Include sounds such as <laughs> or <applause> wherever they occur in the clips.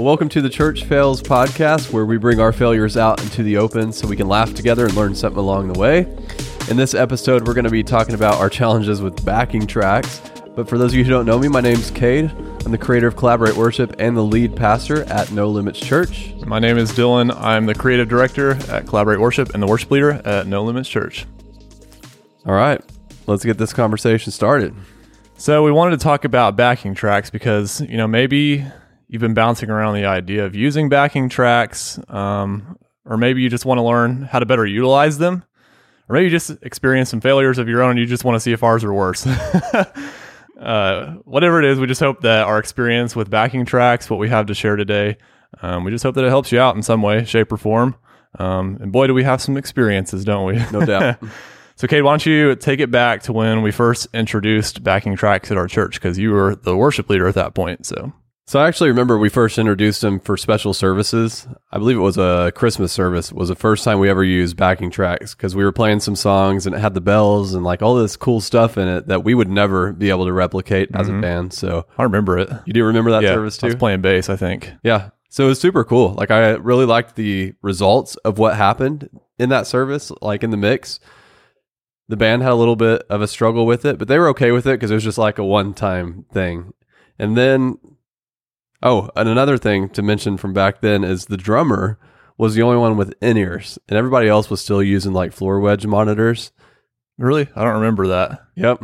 welcome to the Church Fails podcast, where we bring our failures out into the open so we can laugh together and learn something along the way. In this episode, we're going to be talking about our challenges with backing tracks. But for those of you who don't know me, my name's Cade. I'm the creator of Collaborate Worship and the lead pastor at No Limits Church. My name is Dylan. I'm the creative director at Collaborate Worship and the worship leader at No Limits Church. All right, let's get this conversation started. So we wanted to talk about backing tracks because you know maybe you've been bouncing around the idea of using backing tracks, um, or maybe you just want to learn how to better utilize them, or maybe you just experience some failures of your own and you just want to see if ours are worse. <laughs> uh, whatever it is, we just hope that our experience with backing tracks, what we have to share today, um, we just hope that it helps you out in some way, shape, or form. Um, and boy, do we have some experiences, don't we? No doubt. <laughs> So, Cade, why don't you take it back to when we first introduced backing tracks at our church? Because you were the worship leader at that point. So, So I actually remember we first introduced them for special services. I believe it was a Christmas service. Was the first time we ever used backing tracks because we were playing some songs and it had the bells and like all this cool stuff in it that we would never be able to replicate as a mm-hmm. band. So I remember it. you do remember that yeah, service too? I was playing bass, I think. Yeah. So it was super cool. Like I really liked the results of what happened in that service, like in the mix. The band had a little bit of a struggle with it, but they were okay with it because it was just like a one-time thing. And then oh, and another thing to mention from back then is the drummer was the only one with in-ears and everybody else was still using like floor wedge monitors. Really? I don't remember that. Yep.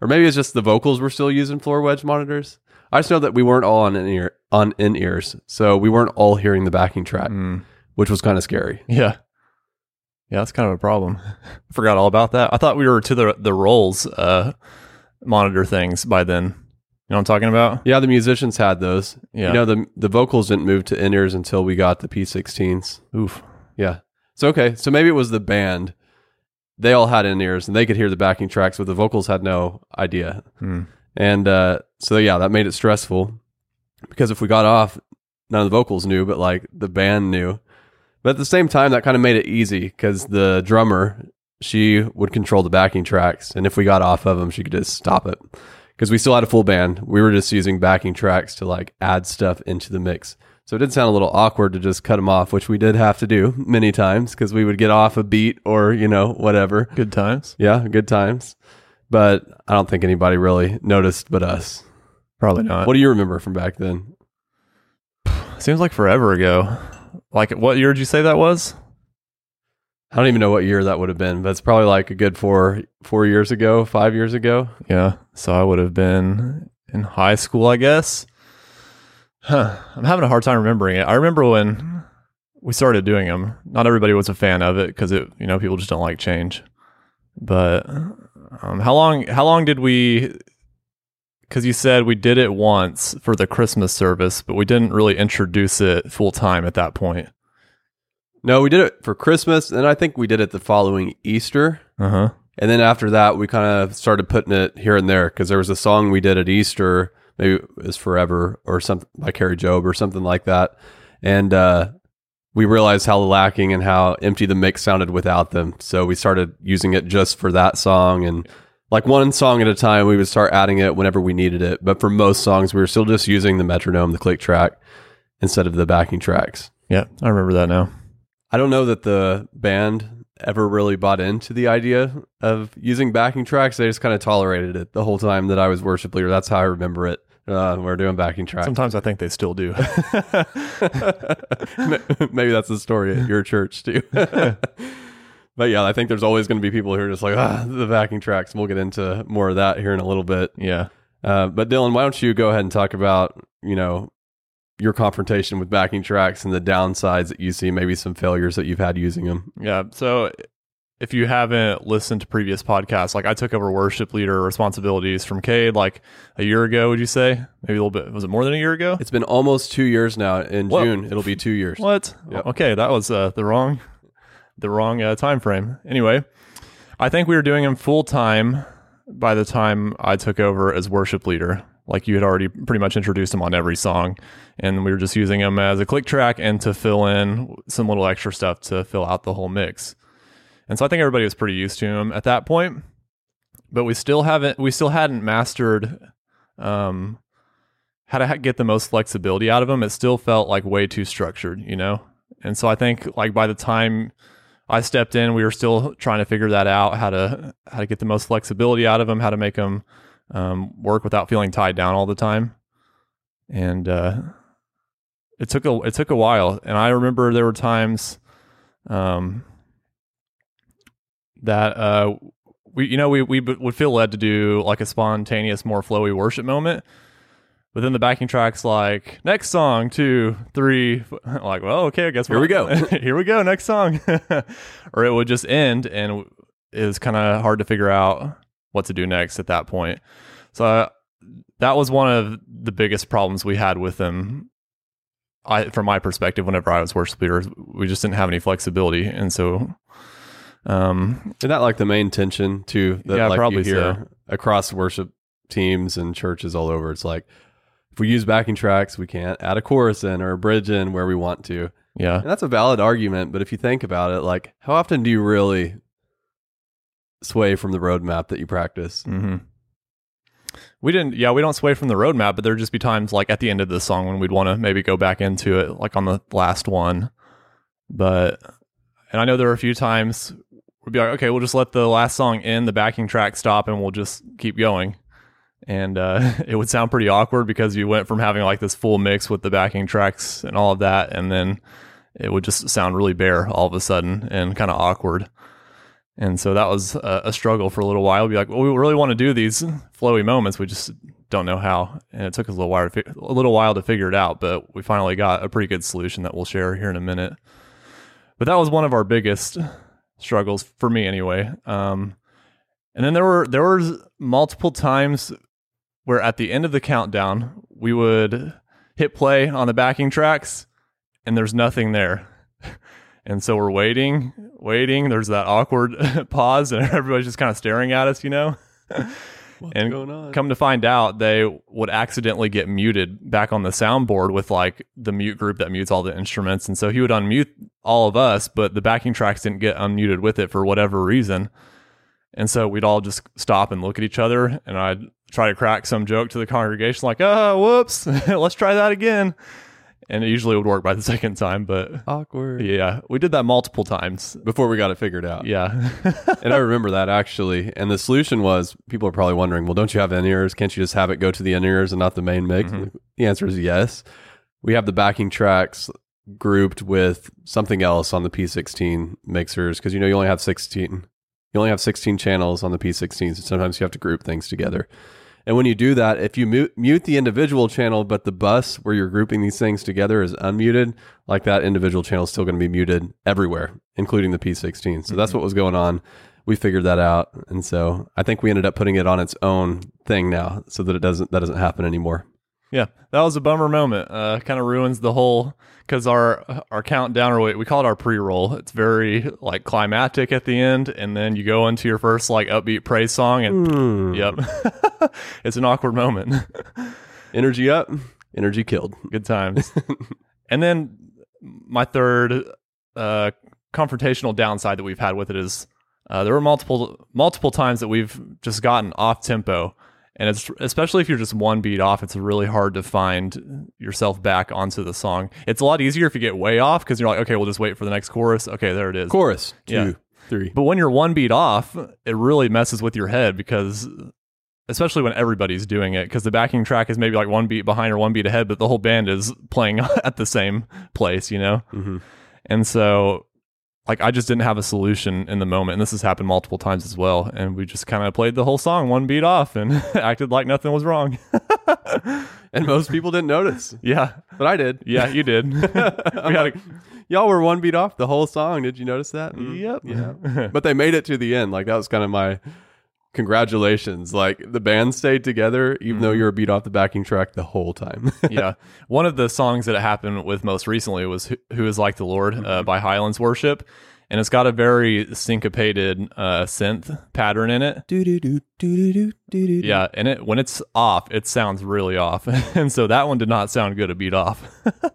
Or maybe it's just the vocals were still using floor wedge monitors. I just know that we weren't all on in ear on in ears, so we weren't all hearing the backing track, Mm, which was kind of scary. yeah. Yeah, that's kind of a problem. I <laughs> forgot all about that. I thought we were to the the rolls uh, monitor things by then. You know what I'm talking about? Yeah, the musicians had those. Yeah. You know, the the vocals didn't move to in ears until we got the P16s. Oof. Yeah. So okay, so maybe it was the band. They all had in ears and they could hear the backing tracks, but the vocals had no idea. Hmm. And uh, so yeah, that made it stressful because if we got off, none of the vocals knew, but like the band knew. But at the same time, that kind of made it easy because the drummer she would control the backing tracks, and if we got off of them, she could just stop it because we still had a full band. We were just using backing tracks to like add stuff into the mix. So it did sound a little awkward to just cut them off, which we did have to do many times because we would get off a beat or you know whatever. Good times. Yeah, good times. But I don't think anybody really noticed but us. Probably not. What do you remember from back then? Seems like forever ago. Like, what year did you say that was? I don't even know what year that would have been, but it's probably like a good four four years ago, five years ago. Yeah. So I would have been in high school, I guess. Huh. I'm having a hard time remembering it. I remember when we started doing them. Not everybody was a fan of it because it, you know, people just don't like change. But um, how long? How long did we? Because you said we did it once for the Christmas service, but we didn't really introduce it full time at that point. No, we did it for Christmas, and I think we did it the following Easter. Uh huh. And then after that, we kind of started putting it here and there because there was a song we did at Easter, maybe it was Forever or something by Kari Jobe or something like that. And uh, we realized how lacking and how empty the mix sounded without them. So we started using it just for that song. And like one song at a time, we would start adding it whenever we needed it. But for most songs, we were still just using the metronome, the click track, instead of the backing tracks. Yeah, I remember that now. I don't know that the band ever really bought into the idea of using backing tracks. They just kind of tolerated it the whole time that I was worship leader. That's how I remember it. Uh, we're doing backing tracks. Sometimes I think they still do. <laughs> Maybe that's the story at your church too. <laughs> but yeah, I think there's always going to be people who are just like, ah, the backing tracks. We'll get into more of that here in a little bit. yeah. Uh, but Dylan, why don't you go ahead and talk about, you know, your confrontation with backing tracks and the downsides that you see, maybe some failures that you've had using them. Yeah. So if you haven't listened to previous podcasts, like I took over worship leader responsibilities from Cade like a year ago, would you say? Maybe a little bit. Was it more than a year ago? It's been almost two years now. In? June, it'll be two years. What? Yep. Okay, that was uh, the wrong, the wrong uh, time frame. Anyway, I think we were doing them full time by the time I took over as worship leader. Like you had already pretty much introduced them on every song, and we were just using them as a click track and to fill in some little extra stuff to fill out the whole mix. And so I think everybody was pretty used to them at that point. But we still haven't, we still hadn't mastered um, how to get the most flexibility out of them, it still felt like way too structured, you know? And so I think like by the time I stepped in, we were still trying to figure that out, how to how to get the most flexibility out of them, how to make them um, work without feeling tied down all the time. And uh, it took a it took a while, and I remember there were times um, that uh, we you know we we would feel led to do like a spontaneous, more flowy worship moment. But then the backing tracks like next song two three <laughs> like well okay I guess Here we go. <laughs> here we go next song <laughs> or it would just end and it was kind of hard to figure out what to do next at that point. So uh, that was one of the biggest problems we had with them. I, from my perspective, whenever I was worship leader, we just didn't have any flexibility, and so, um, Isn't that like the main tension too? That Yeah, like probably hear so. across worship teams and churches all over. It's like if we use backing tracks, we can't add a chorus in or a bridge in where we want to. yeah, And that's a valid argument, but if you think about it, like how often do you really sway from the roadmap that you practice? hmm we didn't. Yeah, we don't sway from the roadmap, but there'd just be times like at the end of the song when we'd want to maybe go back into it, like on the last one. But and I know there were a few times we'd be like, okay, we'll just let the last song end, the backing track stop, and we'll just keep going. And uh, <laughs> it would sound pretty awkward because you went from having like this full mix with the backing tracks and all of that, and then it would just sound really bare all of a sudden and kind of awkward. And so that was a, a struggle for a little while. Be like, well, we really want to do these flowy moments, we just don't know how. And it took us a little while, to fi- a little while to figure it out, but we finally got a pretty good solution that we'll share here in a minute. But that was one of our biggest struggles for me, anyway. Um, and then there were there was multiple times where at the end of the countdown we would hit play on the backing tracks, and there's nothing there. <laughs> And so we're waiting, waiting. There's that awkward <laughs> pause, and <laughs> everybody's just kind of staring at us, you know? <laughs> What's And going on? Come to find out, they would accidentally get muted back on the soundboard with like the mute group that mutes all the instruments. And so he would unmute all of us, but the backing tracks didn't get unmuted with it for whatever reason. And so we'd all just stop and look at each other, and I'd try to crack some joke to the congregation, like, oh, whoops, let's try that again. And it usually would work by the <laughs> second time, but Awkward. yeah, we did that multiple times. Before we got it figured out. Yeah. <laughs> and I remember that actually. And the solution was people are probably wondering, well, don't you have in ears? Can't you just have it go to the in ears and not the main mix? Mhm. The answer is yes. We have the backing tracks grouped with something else on the P16 mixers because you know you only have 16. You only have 16 channels on the P16, so sometimes you have to group things together. And when you do that, if you mute, mute the individual channel, but the bus where you're grouping these things together is unmuted, like that individual channel is still going to be muted everywhere, including the P16. So that's mm-hmm. what was going on. We figured that out, and so I think we ended up putting it on its own thing now, so that it doesn't that doesn't happen anymore. Yeah, that was a bummer moment. Uh, kind of ruins the whole because our our countdown or we, we call it our pre roll. It's very like climactic at the end, and then you go into your first like upbeat praise song, and Hmm. yep, <laughs> it's an awkward moment. <laughs> Energy up, energy killed. Good times. <laughs> and then my third uh, confrontational downside that we've had with it is uh, there were multiple multiple times that we've just gotten off tempo, and it's especially if you're just one beat off, it's really hard to find yourself back onto the song. It's a lot easier if you get way off because you're like, okay, we'll just wait for the next chorus. Okay, there it is. Chorus two, Yeah. three. But when you're one beat off, it really messes with your head because, especially when everybody's doing it, because the backing track is maybe like one beat behind or one beat ahead, but the whole band is playing <laughs> at the same place, you know? Mhm. And so, like, I just didn't have a solution in the moment. And this has happened multiple times as well. And we just kind of played the whole song one beat off and <laughs> acted like nothing was wrong. <laughs> And most people didn't notice, yeah. but I did. Yeah, you did. <laughs> we had a, Y'all were one beat off the whole song. Did you notice that? Mm, yep. Yeah. but they made it to the end. Like that was kind of my congratulations. Like the band stayed together, even though you were beat off the backing track the whole time. <laughs> yeah. One of the songs that it happened with most recently was Who, Who is Like the Lord uh, by Highlands Worship. And it's got a very syncopated uh, synth pattern in it. Yeah. And it when it's off, it sounds really off. <laughs> and so that one did not sound good to beat off.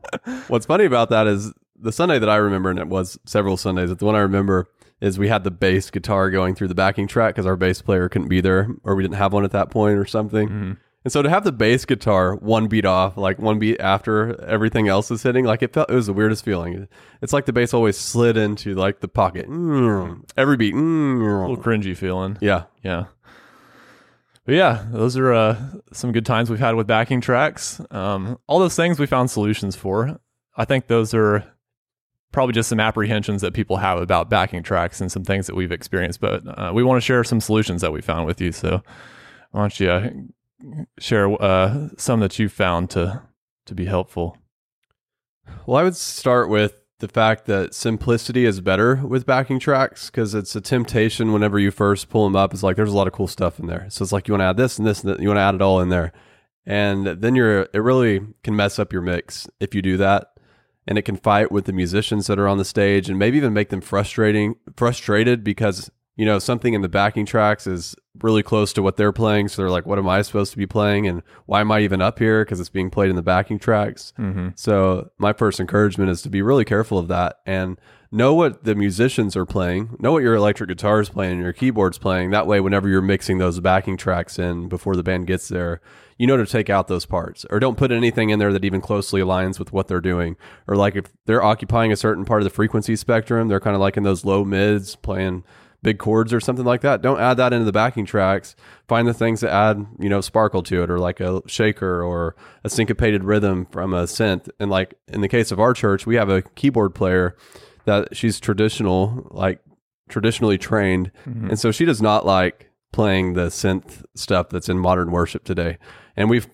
<laughs> What's funny about that is the Sunday that I remember, and it was several Sundays, but the one I remember is we had the bass guitar going through the backing track because our bass player couldn't be there or we didn't have one at that point or something. And so to have the bass guitar one beat off, like one beat after everything else is hitting, like it felt it was the weirdest feeling. It's like the bass always slid into like the pocket. Every beat. A little cringy feeling. Yeah. Yeah. But yeah, those are uh, some good times we've had with backing tracks. Um, all those things we found solutions for. I think those are probably just some apprehensions that people have about backing tracks and some things that we've experienced. But uh, we want to share some solutions that we found with you. So why don't you uh, share uh, some that you found to to be helpful? Well, I would start with the fact that simplicity is better with backing tracks because it's a temptation whenever you first pull them up. It's like there's a lot of cool stuff in there. So it's like you want to add this and this and. You want to add it all in there. And then you're, it really can mess up your mix if you do that. And it can fight with the musicians that are on the stage and maybe even make them frustrating, frustrated because, you know, something in the backing tracks is really close to what they're playing. So they're like, what am I supposed to be playing? And why am I even up here? Because it's being played in the backing tracks. Mm-hmm. So my first encouragement is to be really careful of that and know what the musicians are playing, know what your electric guitar is playing and your keyboard's playing. That way, whenever you're mixing those backing tracks in before the band gets there, you know to take out those parts or don't put anything in there that even closely aligns with what they're doing. Or like if they're occupying a certain part of the frequency spectrum, they're kind of like in those low mids playing big chords or something like that. Don't add that into the backing tracks. Find the things that add, you know, sparkle to it or like a shaker or a syncopated rhythm from a synth. And like in the case of our church, we have a keyboard player that she's traditional, like traditionally trained. Mm-hmm. And so she does not like playing the synth stuff that's in modern worship today. And we've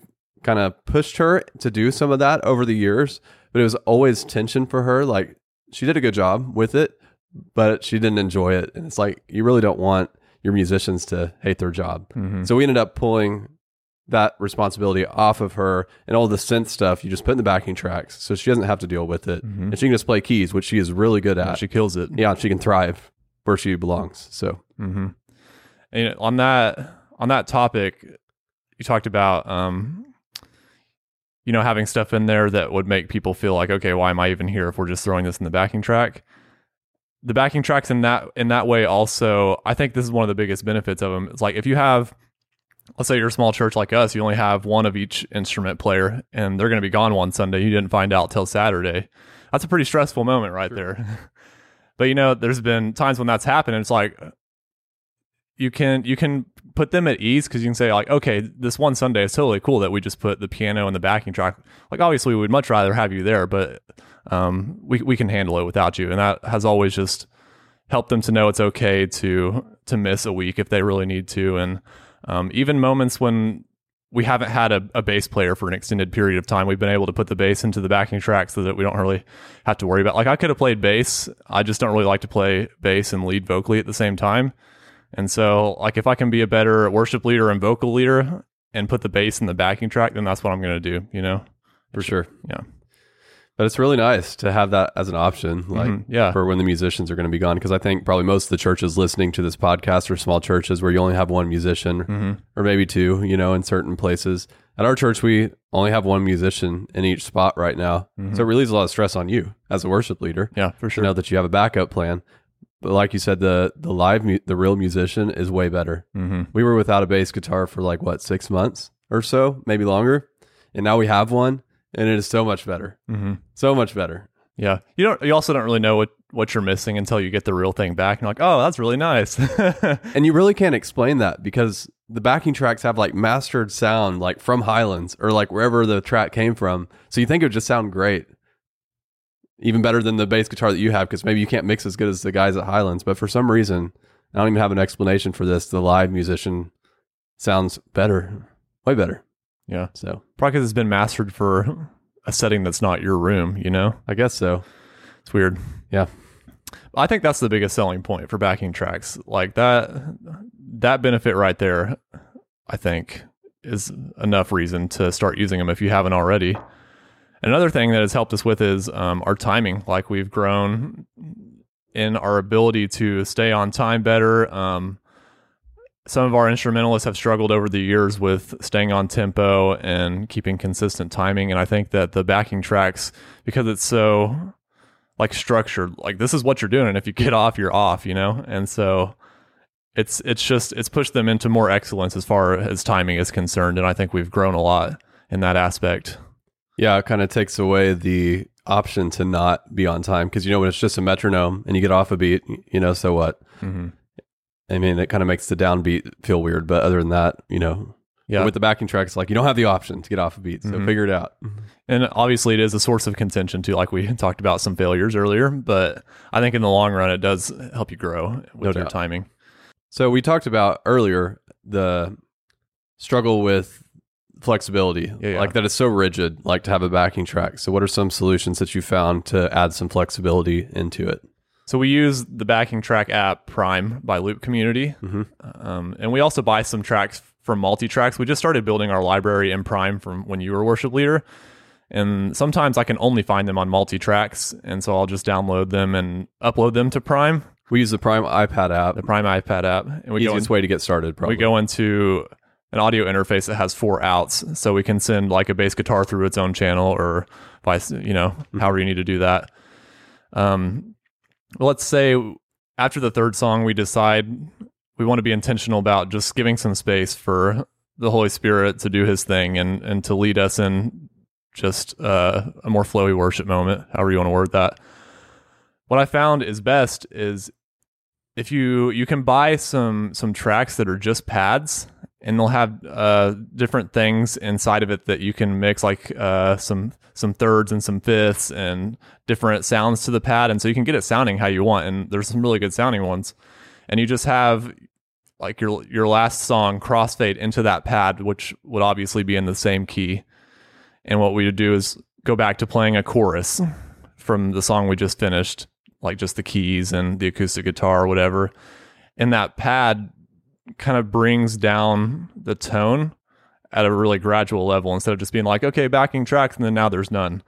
kind of pushed her to do some of that over the years, but it was always tension for her. Like she did a good job with it, but she didn't enjoy it. And it's like, you really don't want your musicians to hate their job. Mhm. So we ended up pulling that responsibility off of her and all the synth stuff you just put in the backing tracks. So she doesn't have to deal with it. Mhm. And she can just play keys, which she is really good at. She kills it. yeah, she can thrive where she belongs. So Mm-hmm. And on that on that topic, you talked about um, you know having stuff in there that would make people feel like, okay, why am I even here if we're just throwing this in the backing track? The backing tracks in that in that way also, I think this is one of the biggest benefits of them. It's like if you have, let's say you're a small church like us, you only have one of each instrument player, and they're going to be gone one Sunday. You didn't find out till Saturday. That's a pretty stressful moment right there. <laughs> but you know, there's been times when that's happened, and it's like you can you can put them at ease because you can say like, okay, this one Sunday is totally cool that we just put the piano and the backing track. Like, obviously, we would much rather have you there, but um, we we can handle it without you, and that has always just helped them to know it's okay to to miss a week if they really need to, and um, even moments when we haven't had a, a bass player for an extended period of time. We've been able to put the bass into the backing track so that we don't really have to worry about. Like I could have played bass, I just don't really like to play bass and lead vocally at the same time. And so, like, if I can be a better worship leader and vocal leader and put the bass in the backing track, then that's what I'm going to do. You know? for sure. Yeah. But it's really nice to have that as an option, like Mhm. Yeah. for when the musicians are going to be gone. Because I think probably most of the churches listening to this podcast are small churches where you only have one musician hmm or maybe two, you know, in certain places. At our church, we only have one musician in each spot right now. So it relieves a lot of stress on you as a worship leader Yeah, for to sure. know that you have a backup plan. But like you said, the the live mu- the real musician is way better. hmm We were without a bass guitar for like what six months or so, maybe longer, and now we have one, and it is so much better, hmm so much better. Yeah. You don't. You also don't really know what what you're missing until you get the real thing back. And you're like, oh, that's really nice. <laughs> And you really can't explain that because the backing tracks have like mastered sound, like from Highlands or like wherever the track came from. So you think it would just sound great, even better than the bass guitar that you have because maybe you can't mix as good as the guys at Highlands. But for some reason, I don't even have an explanation for this. The live musician sounds better, way better. yeah. So Probably because it's been mastered for a setting that's not your room. You know. I guess so. It's weird. Yeah. I think that's the biggest selling point for backing tracks. Like that that benefit right there, I think is enough reason to start using them if you haven't already. Another thing that has helped us with is um, our timing. Like we've grown in our ability to stay on time better. Um, some of our instrumentalists have struggled over the years with staying on tempo and keeping consistent timing. And I think that the backing tracks, because it's so like structured, like this is what you're doing. And if you get off, you're off, you know? And so it's it's just it's pushed them into more excellence as far as timing is concerned, and I think we've grown a lot in that aspect. Yeah, it kind of takes away the option to not be on time because you know when it's just a metronome and you get off a beat, you know, so what? Mm-hmm. I mean, it kind of makes the downbeat feel weird, but other than that, you know, Yeah, with the backing track, it's like you don't have the option to get off a beat, so Mhm. figure it out. and obviously it is a source of contention too. Like we talked about some failures earlier, but I think in the long run it does help you grow with No your timing. So we talked about earlier the struggle with flexibility, Yeah, yeah. like that it's so rigid, like to have a backing track. So what are some solutions that you found to add some flexibility into it? So we use the backing track app Prime by Loop Community, Mhm. um, and we also buy some tracks from multi tracks. We just started building our library in Prime from when you were worship leader, and sometimes I can only find them on multi tracks, and so I'll just download them and upload them to Prime, We use the Prime iPad app, the Prime iPad app, and we go easiest in- way to get started. Probably. we go into an audio interface that has four outs, so we can send like a bass guitar through its own channel, or vice, you know, however you need to do that. Um, let's say after the third song, we decide we want to be intentional about just giving some space for the Holy Spirit to do His thing and and to lead us in just uh, a more flowy worship moment, however you want to word that. What I found is best is if you you can buy some some tracks that are just pads and they'll have uh, different things inside of it that you can mix like uh, some some thirds and some fifths and different sounds to the pad. And so you can get it sounding how you want. And there's some really good sounding ones. And you just have like your your last song crossfade into that pad which would obviously be in the same key. And what we would do is go back to playing a chorus from the song we just finished like just the keys and the acoustic guitar or whatever. And that pad kind of brings down the tone at a really gradual level instead of just being like, okay, backing tracks, and then now there's none.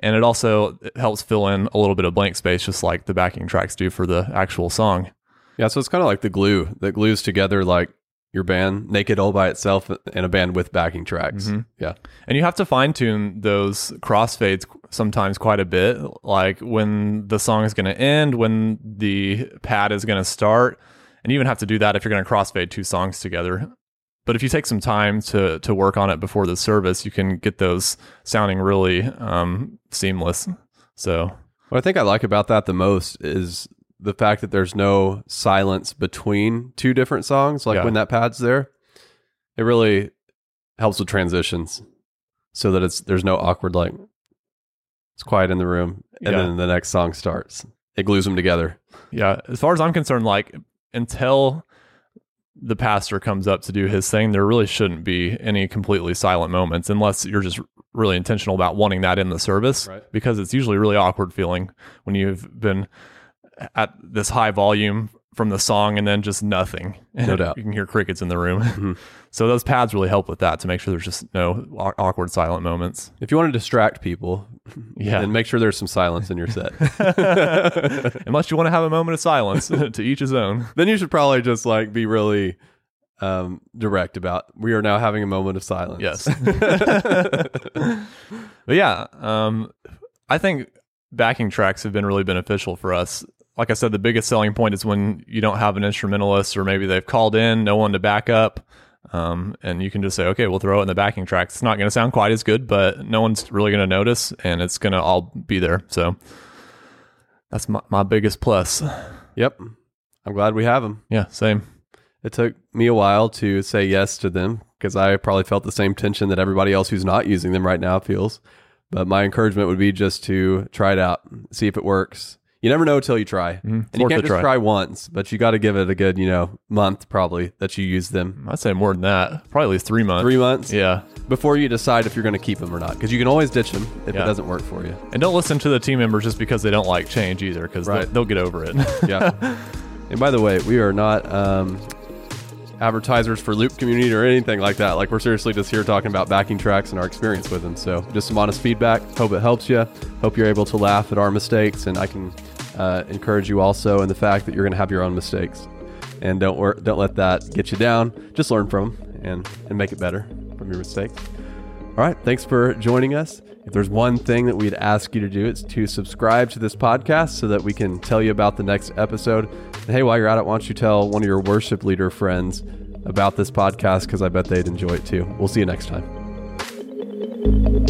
And it also it helps fill in a little bit of blank space, just like the backing tracks do for the actual song. Yeah, so it's kind of like the glue that glues together like your band naked all by itself and a band with backing tracks. Mhm. Yeah. And you have to fine tune those crossfades sometimes quite a bit, like when the song is going to end, when the pad is going to start, and you even have to do that if you're going to crossfade two songs together. But if you take some time to to work on it before the service, you can get those sounding really um, seamless. So What I think I like about that the most is the fact that there's no silence between two different songs. Like Yeah. when that pad's there, it really helps with transitions, so that it's there's no awkward like it's quiet in the room, and Yeah. then the next song starts. It glues them together. Yeah, as far as I'm concerned, like until the pastor comes up to do his thing, there really shouldn't be any completely silent moments unless you're just really intentional about wanting that in the service Right. because it's usually really awkward feeling when you've been at this high volume from the song and then just nothing. <laughs> No doubt. You can hear crickets in the room. <laughs> Mhm. so those pads really help with that to make sure there's just no aw- awkward silent moments. If you want to distract people, <laughs> Yeah. then make sure there's some silence in your set. Unless you want to have a moment of silence to each his own. then you should probably just like be really um, direct about we are now having a moment of silence. Yes. but yeah, um, I think backing tracks have been really beneficial for us. Like I said, the biggest selling point is when you don't have an instrumentalist or maybe they've called in, no one to back up. Um, and you can just say, okay, we'll throw it in the backing track. It's not going to sound quite as good, but no one's really going to notice and it's going to all be there. So that's my, my biggest plus. Yep. I'm glad we have them. Yeah, same. It took me a while to say yes to them because I probably felt the same tension that everybody else who's not using them right now feels. But my encouragement would be just to try it out, see if it works. You never know till you try. Mhm. It's And you can't just try. try once, but you got to give it a good, you know, month probably that you use them. I'd say more than that. Probably at least three months. Three months Yeah. before you decide if you're going to keep them or not. Because you can always ditch them if Yeah. it doesn't work for you. And don't listen to the team members just because they don't like change either, because Right. they'll, they'll get over it. <laughs> yeah. And by the way, we are not um, advertisers for Loop Community or anything like that. Like we're seriously just here talking about backing tracks and our experience with them. So just some honest feedback. Hope it helps you. Hope you're able to laugh at our mistakes, and I can uh, encourage you also in the fact that you're going to have your own mistakes, and don't wor- don't let that get you down. Just learn from them and and make it better from your mistakes. All right. Thanks for joining us. If there's one thing that we'd ask you to do, it's to subscribe to this podcast so that we can tell you about the next episode. And hey, while you're at it, why don't you tell one of your worship leader friends about this podcast because I bet they'd enjoy it too. We'll see you next time.